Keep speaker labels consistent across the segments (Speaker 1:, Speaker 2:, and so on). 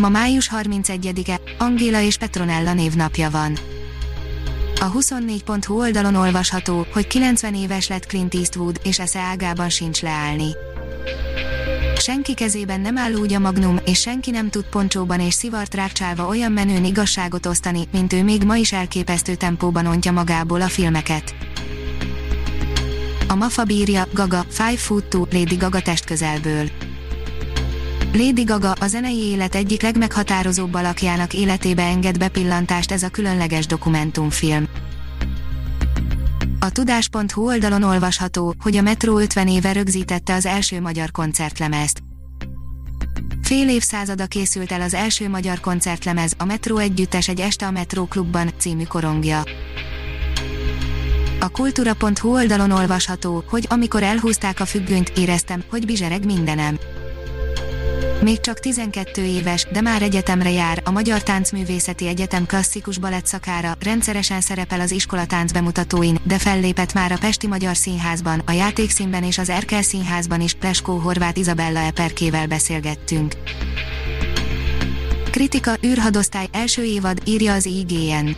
Speaker 1: Ma május 31-e, Angéla és Petronella névnapja van. A 24.hu oldalon olvasható, hogy 90 éves lett Clint Eastwood, és esze ágában sincs leállni. Senki kezében nem áll úgy a magnum, és senki nem tud poncsóban és szivart rákcsálva olyan menőn igazságot osztani, mint ő még ma is elképesztő tempóban ontja magából a filmeket. A Mafa bírja, Gaga, Five Foot Two, Lady Gaga testközelből. Lady Gaga a zenei élet egyik legmeghatározóbb alakjának életébe enged bepillantást ez a különleges dokumentumfilm. A tudás.hu oldalon olvasható, hogy a Metro 50 éve rögzítette az első magyar koncertlemezt. Fél évszázada készült el az első magyar koncertlemez, a Metro együttes egy este a Metro klubban című korongja. A kultúra.hu oldalon olvasható, hogy amikor elhúzták a függönyt, éreztem, hogy bizsereg mindenem. Még csak 12 éves, de már egyetemre jár, a Magyar Táncművészeti Egyetem klasszikus balett szakára, rendszeresen szerepel az iskolatánc bemutatóin, de fellépett már a Pesti Magyar Színházban, a Játékszínben és az Erkel Színházban is, Pleskó Horváth Izabella Eperkével beszélgettünk. Kritika, űrhadosztály, első évad, írja az IGN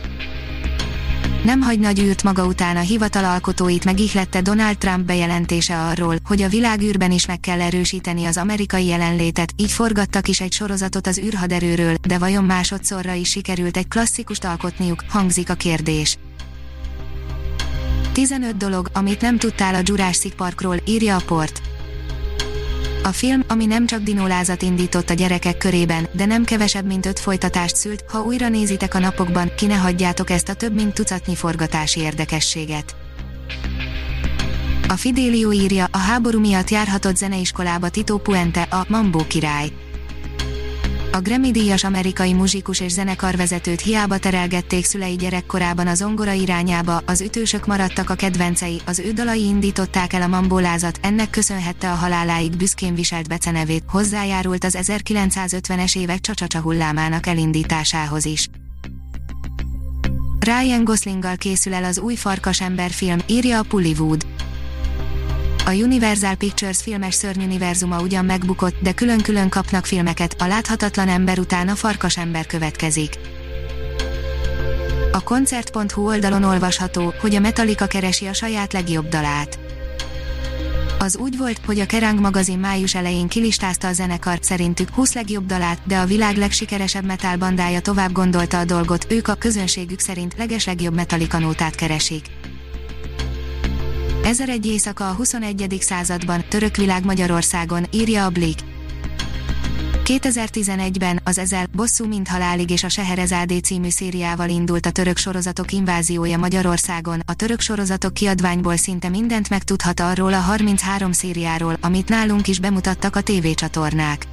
Speaker 1: nem hagy nagy űrt maga után a hivatal alkotóit megihlette Donald Trump bejelentése arról, hogy a világűrben is meg kell erősíteni az amerikai jelenlétet, így forgattak is egy sorozatot az űrhaderőről, de vajon másodszorra is sikerült egy klasszikust alkotniuk, hangzik a kérdés. 15 dolog, amit nem tudtál a Jurassic Parkról, írja a port. A film, ami nem csak dinólázat indított a gyerekek körében, de nem kevesebb, mint öt folytatást szült, ha újra nézitek a napokban, ki ne hagyjátok ezt a több mint tucatnyi forgatási érdekességet. A Fidelio írja, a háború miatt járhatott zeneiskolába Tito Puente, a Mambo király a Grammy-díjas amerikai muzsikus és zenekarvezetőt hiába terelgették szülei gyerekkorában az zongora irányába, az ütősök maradtak a kedvencei, az ő dalai indították el a mambólázat, ennek köszönhette a haláláig büszkén viselt becenevét, hozzájárult az 1950-es évek csacsacsa hullámának elindításához is. Ryan Goslinggal készül el az új Farkasember film, írja a Pullywood. A Universal Pictures filmes szörnyuniverzuma ugyan megbukott, de külön-külön kapnak filmeket, a láthatatlan ember után a farkas ember következik. A koncert.hu oldalon olvasható, hogy a Metallica keresi a saját legjobb dalát. Az úgy volt, hogy a Kerrang magazin május elején kilistázta a zenekar szerintük 20 legjobb dalát, de a világ legsikeresebb metal bandája tovább gondolta a dolgot, ők a közönségük szerint legeslegjobb Metallica nótát keresik. 1001 éjszaka a 21. században, török világ Magyarországon, írja a Blik. 2011-ben az Ezel, Bosszú mint halálig és a Seherezádé című szériával indult a török sorozatok inváziója Magyarországon. A török sorozatok kiadványból szinte mindent megtudhat arról a 33 szériáról, amit nálunk is bemutattak a tévécsatornák.